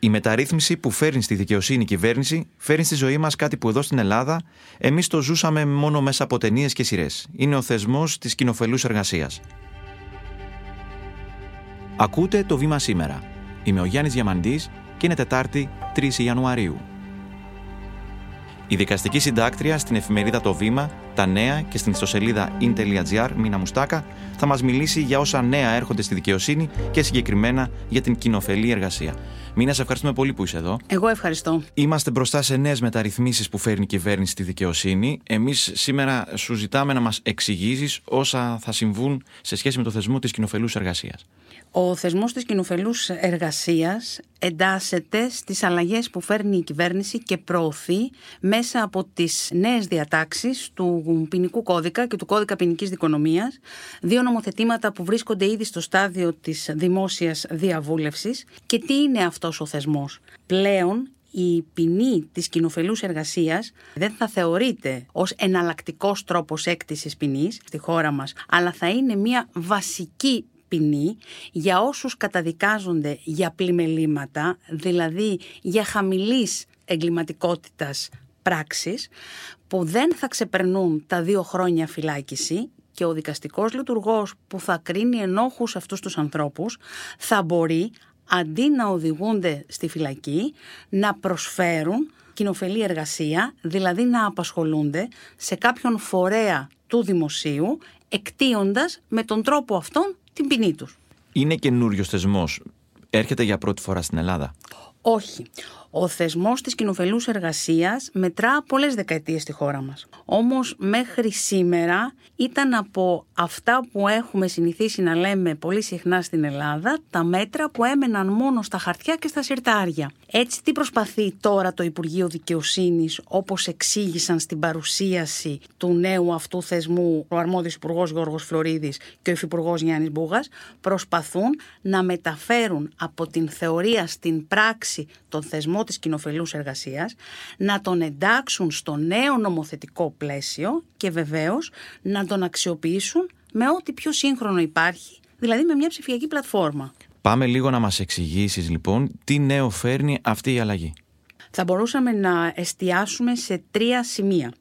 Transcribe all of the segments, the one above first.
Η μεταρρύθμιση που φέρνει στη δικαιοσύνη η κυβέρνηση φέρνει στη ζωή μας κάτι που εδώ στην Ελλάδα εμείς το ζούσαμε μόνο μέσα από ταινίες και σειρές. Είναι ο θεσμός της κοινοφελούς εργασίας. Ακούτε το βήμα σήμερα. Είμαι ο Γιάννης Διαμαντής και είναι Τετάρτη 3 Ιανουαρίου. Η δικαστική συντάκτρια στην εφημερίδα Το Βήμα, τα νέα και στην ιστοσελίδα in.gr, Μίνα Μουστάκα, θα μας μιλήσει για όσα νέα έρχονται στη δικαιοσύνη και συγκεκριμένα για την κοινοφελή εργασία. Μίνα, σε ευχαριστούμε πολύ που είσαι εδώ. Εγώ ευχαριστώ. Είμαστε μπροστά σε νέες μεταρρυθμίσεις που φέρνει η κυβέρνηση στη δικαιοσύνη. Εμείς σήμερα σου ζητάμε να μας εξηγήσεις όσα θα συμβούν σε σχέση με το θεσμό της κοινοφελούς εργασίας. Ο θεσμός της κοινοφελούς εργασίας εντάσσεται στις αλλαγές που φέρνει η κυβέρνηση και προωθεί μέσα από τις νέες διατάξεις του ποινικού κώδικα και του κώδικα ποινικής δικονομίας, δύο νομοθετήματα που βρίσκονται ήδη στο στάδιο της δημόσιας διαβούλευσης. Και τι είναι αυτός ο θεσμός; Πλέον η ποινή της κοινοφελούς εργασίας δεν θα θεωρείται ως εναλλακτικός τρόπος έκτησης ποινής στη χώρα μας, αλλά θα είναι μια βασική ποινή για όσους καταδικάζονται για πλημελήματα, δηλαδή για χαμηλής εγκληματικότητας πράξης, που δεν θα ξεπερνούν τα δύο χρόνια φυλάκιση και ο δικαστικός λειτουργός που θα κρίνει ενόχους αυτούς τους ανθρώπους θα μπορεί αντί να οδηγούνται στη φυλακή να προσφέρουν κοινοφελή εργασία, δηλαδή να απασχολούνται σε κάποιον φορέα του δημοσίου, εκτίοντας με τον τρόπο αυτόν την ποινή τους. Είναι καινούριο θεσμός. Έρχεται για πρώτη φορά στην Ελλάδα. Όχι. Ο θεσμός της κοινοφελούς εργασίας μετρά πολλές δεκαετίες στη χώρα μας. Όμως μέχρι σήμερα ήταν από αυτά που έχουμε συνηθίσει να λέμε πολύ συχνά στην Ελλάδα τα μέτρα που έμεναν μόνο στα χαρτιά και στα συρτάρια. Έτσι τι προσπαθεί τώρα το Υπουργείο Δικαιοσύνης όπως εξήγησαν στην παρουσίαση του νέου αυτού θεσμού ο αρμόδιος υπουργός Γιώργος Φλωρίδης και ο υφυπουργός Γιάννης Μπούγας προσπαθούν να μεταφέρουν από την θεωρία στην πράξη τον θεσμό της της κοινοφελούς εργασίας, να τον εντάξουν στο νέο νομοθετικό πλαίσιο και βεβαίως να τον αξιοποιήσουν με ό,τι πιο σύγχρονο υπάρχει, δηλαδή με μια ψηφιακή πλατφόρμα. Πάμε λίγο να μας εξηγήσεις λοιπόν τι νέο φέρνει αυτή η αλλαγή. Θα μπορούσαμε να εστιάσουμε σε τρία σημεία.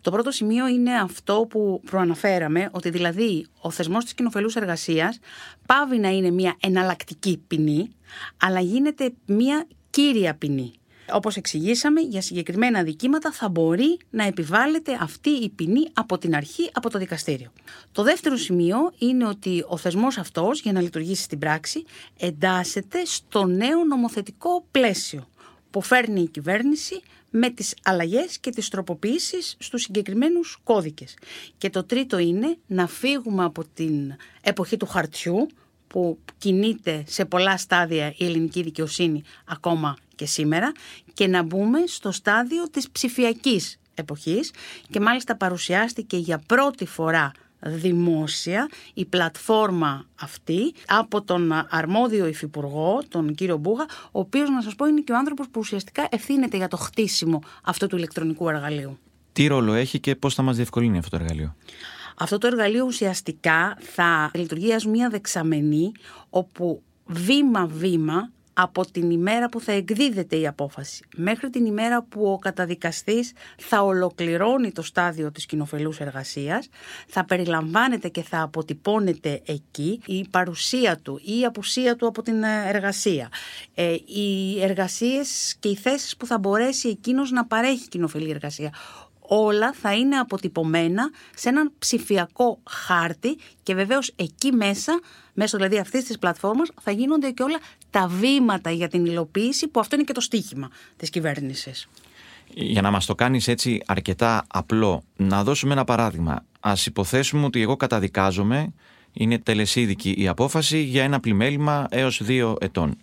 Το πρώτο σημείο είναι αυτό που προαναφέραμε, ότι δηλαδή ο θεσμός της κοινοφελούς εργασίας πάβει να είναι μια εναλλακτική ποινή, αλλά γίνεται μια κύρια ποινή. Όπως εξηγήσαμε, για συγκεκριμένα δικήματα θα μπορεί να επιβάλλεται αυτή η ποινή από την αρχή από το δικαστήριο. Το δεύτερο σημείο είναι ότι ο θεσμός αυτός, για να λειτουργήσει στην πράξη, εντάσσεται στο νέο νομοθετικό πλαίσιο που φέρνει η κυβέρνηση με τις αλλαγές και τις τροποποιήσεις στους συγκεκριμένους κώδικες. Και το τρίτο είναι να φύγουμε από την εποχή του χαρτιού που κινείται σε πολλά στάδια η ελληνική δικαιοσύνη ακόμα και σήμερα και να μπούμε στο στάδιο της ψηφιακής εποχής και μάλιστα παρουσιάστηκε για πρώτη φορά δημόσια η πλατφόρμα αυτή από τον αρμόδιο υφυπουργό, τον κύριο Μπούγα, ο οποίος να σας πω είναι και ο άνθρωπος που ουσιαστικά ευθύνεται για το χτίσιμο αυτού του ηλεκτρονικού εργαλείου. Τι ρόλο έχει και πώς θα μας διευκολύνει αυτό το εργαλείο; Αυτό το εργαλείο ουσιαστικά θα λειτουργεί ως μια δεξαμενή όπου βήμα-βήμα από την ημέρα που θα εκδίδεται η απόφαση μέχρι την ημέρα που ο καταδικαστής θα ολοκληρώνει το στάδιο της κοινοφελούς εργασίας θα περιλαμβάνεται και θα αποτυπώνεται εκεί η παρουσία του ή η απουσία του από την εργασία. Ε, οι εργασίες και οι θέσεις που θα μπορέσει εκείνος να παρέχει κοινοφελή εργασία όλα θα είναι αποτυπωμένα σε έναν ψηφιακό χάρτη και βεβαίως εκεί μέσα, μέσω δηλαδή αυτής της πλατφόρμας, θα γίνονται και όλα τα βήματα για την υλοποίηση που αυτό είναι και το στίχημα της κυβέρνησης. Για να μας το κάνεις έτσι αρκετά απλό, να δώσουμε ένα παράδειγμα. Ας υποθέσουμε ότι εγώ καταδικάζομαι, είναι τελεσίδικη η απόφαση για ένα πλημέλημα έως δύο ετών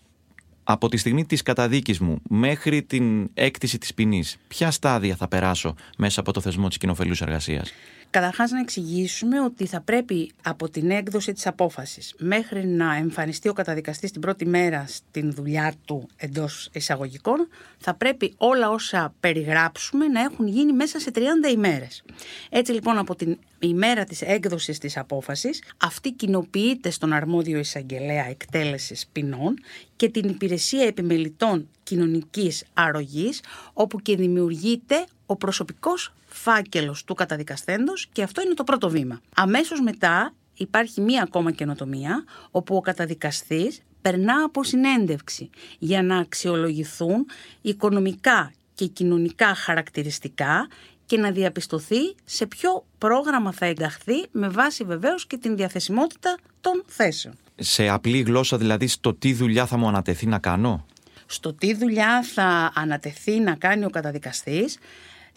από τη στιγμή της καταδίκης μου μέχρι την έκτηση της ποινής, ποια στάδια θα περάσω μέσα από το θεσμό της κοινοφελούς εργασίας; Καταρχάς να εξηγήσουμε ότι θα πρέπει από την έκδοση της απόφασης μέχρι να εμφανιστεί ο καταδικαστής την πρώτη μέρα στην δουλειά του εντός εισαγωγικών θα πρέπει όλα όσα περιγράψουμε να έχουν γίνει μέσα σε 30 ημέρες. Έτσι λοιπόν από την η μέρα της έκδοσης της απόφασης, αυτή κοινοποιείται στον αρμόδιο εισαγγελέα εκτέλεσης ποινών και την υπηρεσία επιμελητών κοινωνικής αρρωγής, όπου και δημιουργείται ο προσωπικός φάκελος του καταδικαστέντος και αυτό είναι το πρώτο βήμα. Αμέσως μετά υπάρχει μία ακόμα καινοτομία, όπου ο καταδικαστής περνά από συνέντευξη για να αξιολογηθούν οικονομικά και κοινωνικά χαρακτηριστικά και να διαπιστωθεί σε ποιο πρόγραμμα θα ενταχθεί με βάση βεβαίως και την διαθεσιμότητα των θέσεων. Σε απλή γλώσσα δηλαδή στο τι δουλειά θα μου ανατεθεί να κάνω; Στο τι δουλειά θα ανατεθεί να κάνει ο καταδικαστής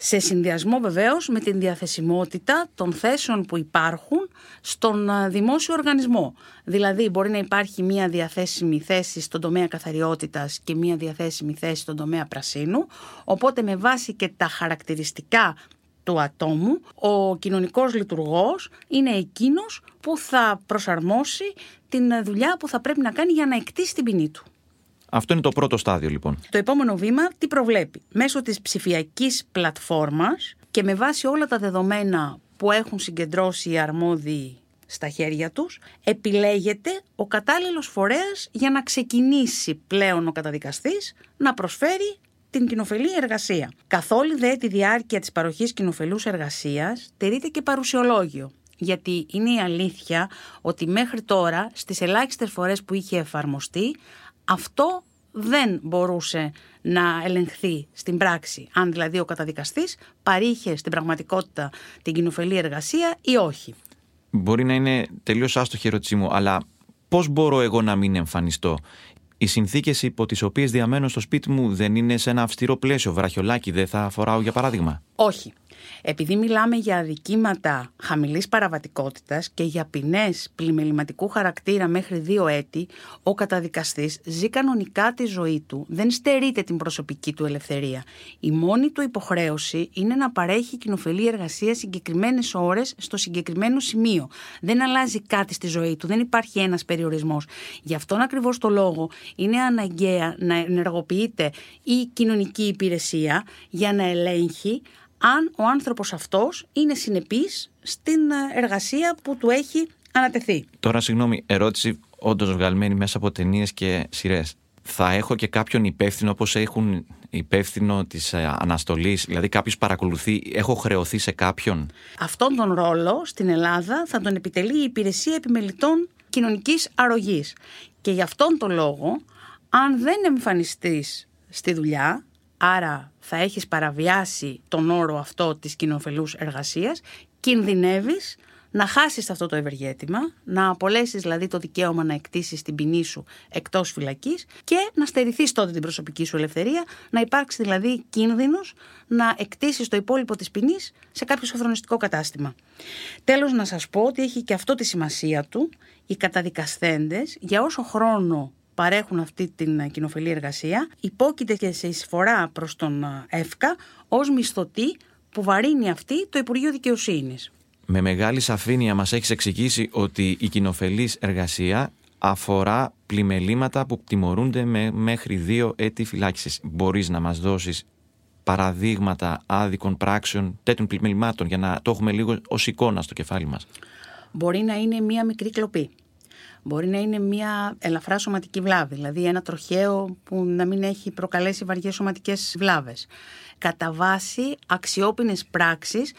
σε συνδυασμό βεβαίως με την διαθεσιμότητα των θέσεων που υπάρχουν στον δημόσιο οργανισμό. Δηλαδή μπορεί να υπάρχει μία διαθέσιμη θέση στον τομέα καθαριότητας και μία διαθέσιμη θέση στον τομέα πρασίνου, οπότε με βάση και τα χαρακτηριστικά του ατόμου, ο κοινωνικός λειτουργός είναι εκείνος που θα προσαρμόσει την δουλειά που θα πρέπει να κάνει για να εκτίσει την ποινή του. Αυτό είναι το πρώτο στάδιο λοιπόν. Το επόμενο βήμα τι προβλέπει; Μέσω της ψηφιακής πλατφόρμας και με βάση όλα τα δεδομένα που έχουν συγκεντρώσει οι αρμόδιοι στα χέρια τους, επιλέγεται ο κατάλληλος φορέας για να ξεκινήσει πλέον ο καταδικαστής να προσφέρει την κοινοφελή εργασία. Καθ' όλη δε τη διάρκεια της παροχής κοινοφελούς εργασίας τηρείται και παρουσιολόγιο. Γιατί είναι η αλήθεια ότι μέχρι τώρα στις ελάχιστες φορές που είχε εφαρμοστεί αυτό δεν μπορούσε να ελεγχθεί στην πράξη, αν δηλαδή ο καταδικαστής παρήχε στην πραγματικότητα την κοινοφελή εργασία ή όχι. Μπορεί να είναι τελείως άστοχη ερώτησή μου, αλλά πώς μπορώ εγώ να μην εμφανιστώ; Οι συνθήκες υπό τις οποίες διαμένω στο σπίτι μου δεν είναι σε ένα αυστηρό πλαίσιο. Βραχιολάκι δεν θα φοράω για παράδειγμα. Όχι. Επειδή μιλάμε για αδικήματα χαμηλής παραβατικότητας και για ποινές πλημεληματικού χαρακτήρα μέχρι δύο έτη, ο καταδικαστής ζει κανονικά τη ζωή του, δεν στερείται την προσωπική του ελευθερία. Η μόνη του υποχρέωση είναι να παρέχει κοινοφελή εργασία συγκεκριμένες ώρες στο συγκεκριμένο σημείο. Δεν αλλάζει κάτι στη ζωή του, δεν υπάρχει ένας περιορισμός. Γι' αυτόν ακριβώς το λόγο είναι αναγκαία να ενεργοποιείται η κοινωνική υπηρεσία για να ελέγχει αν ο άνθρωπος αυτός είναι συνεπής στην ε, εργασία που του έχει ανατεθεί. Τώρα, συγγνώμη, ερώτηση όντως βγαλμένη μέσα από ταινίες και σειρές. Θα έχω και κάποιον υπεύθυνο όπως έχουν υπεύθυνο της ε, αναστολής, δηλαδή κάποιος παρακολουθεί, έχω χρεωθεί σε κάποιον; Αυτόν τον ρόλο στην Ελλάδα θα τον επιτελεί η Υπηρεσία Επιμελητών Κοινωνικής Αρρωγής. Και γι' αυτόν τον λόγο, αν δεν εμφανιστείς στη δουλειά, άρα θα έχεις παραβιάσει τον όρο αυτό της κοινοφελούς εργασίας, κινδυνεύεις να χάσεις αυτό το ευεργέτημα, να απολέσεις δηλαδή το δικαίωμα να εκτίσεις την ποινή σου εκτός φυλακής και να στερηθείς τότε την προσωπική σου ελευθερία, να υπάρξει δηλαδή κίνδυνος να εκτίσεις το υπόλοιπο της ποινής σε κάποιο σοφρονιστικό κατάστημα. Τέλος να σας πω ότι έχει και αυτό τη σημασία του, οι καταδικασθέντες για όσο χρόνο παρέχουν αυτή την κοινοφελή εργασία υπόκειται και σε εισφορά προς τον ΕΦΚΑ ως μισθωτή που βαρύνει αυτή το Υπουργείο Δικαιοσύνης. Με μεγάλη σαφήνεια μας έχεις εξηγήσει ότι η κοινοφελής εργασία αφορά πλημελήματα που τιμωρούνται με μέχρι δύο έτη φυλάκισης. Μπορείς να μας δώσεις παραδείγματα άδικων πράξεων τέτοιων πλημελημάτων για να το έχουμε λίγο ως εικόνα στο κεφάλι μας; Μπορεί να είναι μία μικρή κλοπή Μπορεί να είναι μια ελαφρά σωματική βλάβη, δηλαδή ένα τροχαίο που να μην έχει προκαλέσει βαριές σωματικές βλάβες. Κατά βάση αξιόπινες πράξεις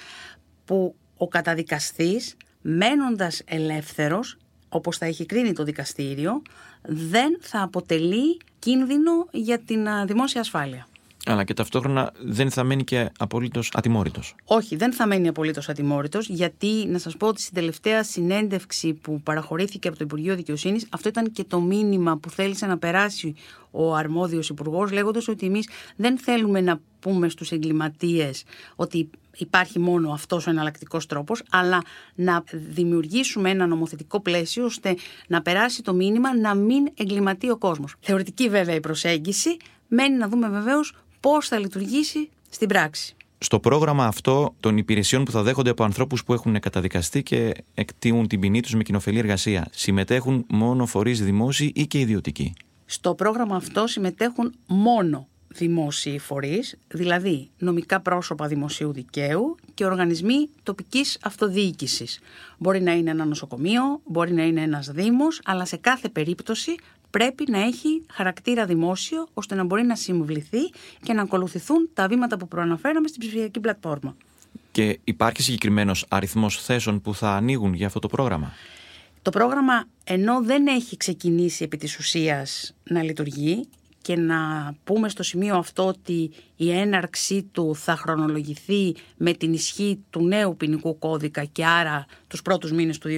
που ο καταδικαστής μένοντας ελεύθερος, όπως θα έχει κρίνει το δικαστήριο, δεν θα αποτελεί κίνδυνο για την δημόσια ασφάλεια. Αλλά και ταυτόχρονα δεν θα μένει και απολύτω ατιμόρυτος. Όχι, δεν θα μένει απολύτως ατιμόρυτος, γιατί να σας πω ότι στην τελευταία συνέντευξη που παραχωρήθηκε από το Υπουργείο Δικαιοσύνης, αυτό ήταν και το μήνυμα που θέλησε να περάσει ο αρμόδιος υπουργός, λέγοντας ότι εμείς δεν θέλουμε να πούμε στους εγκληματίες ότι υπάρχει μόνο αυτός ο εναλλακτικός τρόπος, αλλά να δημιουργήσουμε ένα νομοθετικό πλαίσιο ώστε να περάσει το μήνυμα να μην εγκληματεί ο κόσμος. Θεωρητική βέβαια η προσέγγιση, μένει να δούμε βεβαίως πώς θα λειτουργήσει στην πράξη. Στο πρόγραμμα αυτό των υπηρεσιών που θα δέχονται από ανθρώπους που έχουν καταδικαστεί και εκτίουν την ποινή τους με κοινοφελή εργασία, συμμετέχουν μόνο φορείς δημόσιοι ή και ιδιωτικοί; Στο πρόγραμμα αυτό συμμετέχουν μόνο δημόσιοι φορείς, δηλαδή νομικά πρόσωπα δημοσίου δικαίου και οργανισμοί τοπικής αυτοδιοίκησης. Μπορεί να είναι ένα νοσοκομείο, μπορεί να είναι ένας δήμος, αλλά σε κάθε περίπτωση πρέπει να έχει χαρακτήρα δημόσιο ώστε να μπορεί να συμβληθεί και να ακολουθηθούν τα βήματα που προαναφέραμε στην ψηφιακή πλατφόρμα. Και υπάρχει συγκεκριμένος αριθμός θέσεων που θα ανοίγουν για αυτό το πρόγραμμα; Το πρόγραμμα ενώ δεν έχει ξεκινήσει επί της ουσίας να λειτουργεί και να πούμε στο σημείο αυτό ότι η έναρξή του θα χρονολογηθεί με την ισχύ του νέου ποινικού κώδικα και άρα τους πρώτους μήνες του 2024.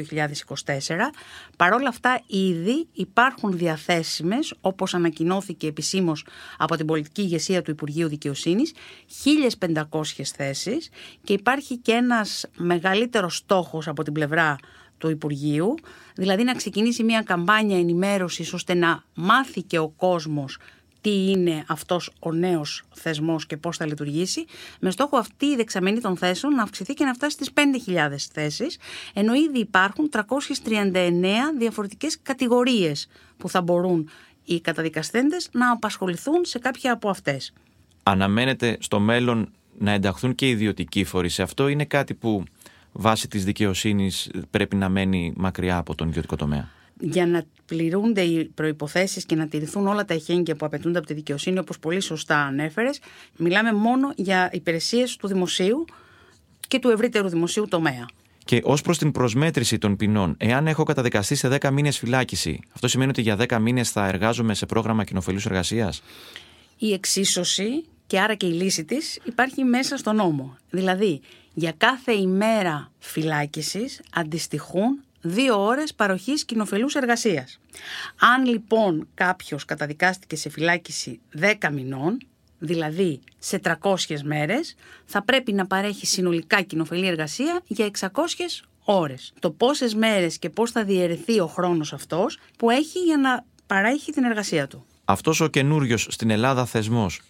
Παρόλα αυτά ήδη υπάρχουν διαθέσιμες, όπως ανακοινώθηκε επισήμως από την πολιτική ηγεσία του Υπουργείου Δικαιοσύνης, 1.500 θέσεις και υπάρχει και ένας μεγαλύτερος στόχος από την πλευρά του Υπουργείου, δηλαδή να ξεκινήσει μια καμπάνια ενημέρωσης ώστε να μάθει και ο κόσμος τι είναι αυτός ο νέος θεσμός και πώς θα λειτουργήσει, με στόχο αυτή η δεξαμενή των θέσεων να αυξηθεί και να φτάσει στις 5.000 θέσεις, ενώ ήδη υπάρχουν 339 διαφορετικές κατηγορίες που θα μπορούν οι καταδικαστέντες να απασχοληθούν σε κάποια από αυτές. Αναμένεται στο μέλλον να ενταχθούν και οι ιδιωτικοί φορείς. Αυτό είναι κάτι που βάσει της δικαιοσύνης πρέπει να μένει μακριά από τον ιδιωτικό τομέα. Για να πληρούνται οι προϋποθέσεις και να τηρηθούν όλα τα εχέγγυα που απαιτούνται από τη δικαιοσύνη, όπως πολύ σωστά ανέφερες, μιλάμε μόνο για υπηρεσίες του δημοσίου και του ευρύτερου δημοσίου τομέα. Και ως προς την προσμέτρηση των ποινών, εάν έχω καταδικαστεί σε 10 μήνες φυλάκιση, αυτό σημαίνει ότι για 10 μήνες θα εργάζομαι σε πρόγραμμα κοινοφελούς εργασίας; Η εξίσωση και άρα και η λύση της υπάρχει μέσα στον νόμο. Δηλαδή, για κάθε ημέρα φυλάκισης αντιστοιχούν δύο ώρες παροχής κοινοφελούς εργασίας. Αν λοιπόν κάποιος καταδικάστηκε σε φυλάκιση 10 μηνών, δηλαδή σε 300 μέρες, θα πρέπει να παρέχει συνολικά κοινοφελή εργασία για 600 ώρες. Το πόσες μέρες και πώς θα διαιρεθεί ο χρόνος αυτός που έχει για να παρέχει την εργασία του. Αυτός ο καινούριος στην Ελλάδα θεσμός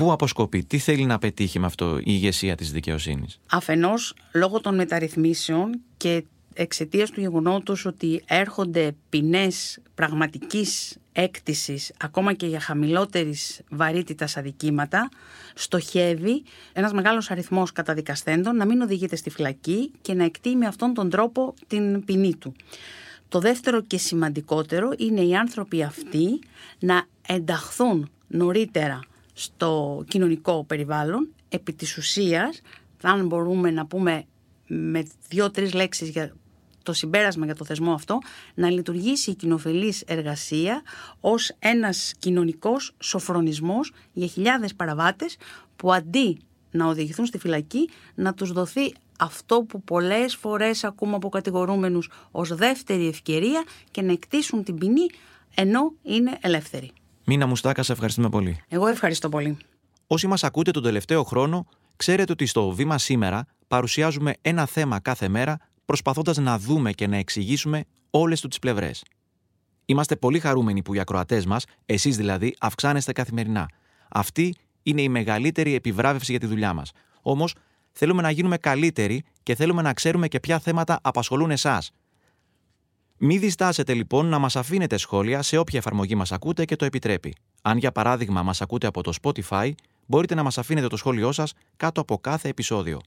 Πού αποσκοπεί, τι θέλει να πετύχει με αυτό η ηγεσία της δικαιοσύνης; Αφενός, λόγω των μεταρρυθμίσεων και εξαιτίας του γεγονότος ότι έρχονται ποινές πραγματικής έκτησης ακόμα και για χαμηλότερης βαρύτητας αδικήματα στοχεύει ένας μεγάλος αριθμός καταδικαστέντων να μην οδηγείται στη φυλακή και να εκτεί με αυτόν τον τρόπο την ποινή του. Το δεύτερο και σημαντικότερο είναι οι άνθρωποι αυτοί να ενταχθούν νωρίτερα στο κοινωνικό περιβάλλον, επί της ουσίας, αν μπορούμε να πούμε με δύο-τρεις λέξεις για το συμπέρασμα για το θεσμό αυτό, να λειτουργήσει η κοινοφελής εργασία ως ένας κοινωνικός σοφρονισμός για χιλιάδες παραβάτες που αντί να οδηγηθούν στη φυλακή, να τους δοθεί αυτό που πολλές φορές ακούμε από κατηγορούμενους ως δεύτερη ευκαιρία και να εκτίσουν την ποινή ενώ είναι ελεύθεροι. Μίνα Μουστάκα, σε ευχαριστούμε πολύ. Εγώ ευχαριστώ πολύ. Όσοι μας ακούτε τον τελευταίο χρόνο, ξέρετε ότι στο Βήμα σήμερα παρουσιάζουμε ένα θέμα κάθε μέρα, προσπαθώντας να δούμε και να εξηγήσουμε όλες τους τι πλευρές. Είμαστε πολύ χαρούμενοι που οι ακροατές μας, εσείς δηλαδή, αυξάνεστε καθημερινά. Αυτή είναι η μεγαλύτερη επιβράβευση για τη δουλειά μας. Όμως, θέλουμε να γίνουμε καλύτεροι και θέλουμε να ξέρουμε και ποια θέματα απασχολούν εσάς. Μην διστάσετε λοιπόν να μας αφήνετε σχόλια σε όποια εφαρμογή μας ακούτε και το επιτρέπει. Αν για παράδειγμα μας ακούτε από το Spotify, μπορείτε να μας αφήνετε το σχόλιο σας κάτω από κάθε επεισόδιο.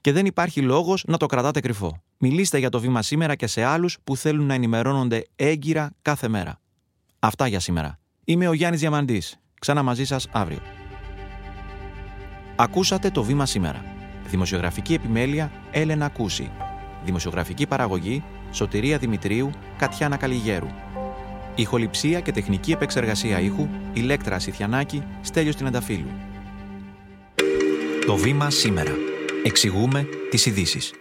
Και δεν υπάρχει λόγος να το κρατάτε κρυφό. Μιλήστε για το βήμα σήμερα και σε άλλους που θέλουν να ενημερώνονται έγκυρα κάθε μέρα. Αυτά για σήμερα. Είμαι ο Γιάννης Διαμαντής. Ξανά μαζί σας αύριο. Ακούσατε το βήμα σήμερα. Δημοσιογραφική επιμέλεια Έλενα Κούση. Δημοσιογραφική παραγωγή Σωτηρία Δημητρίου, Κατιάνα Καλιγέρου. Ηχοληψία και τεχνική επεξεργασία ήχου, Ηλέκτρα Σιθιανάκη, Στέλιος Τινανταφύλου. Το βήμα σήμερα. Εξηγούμε τις ειδήσεις.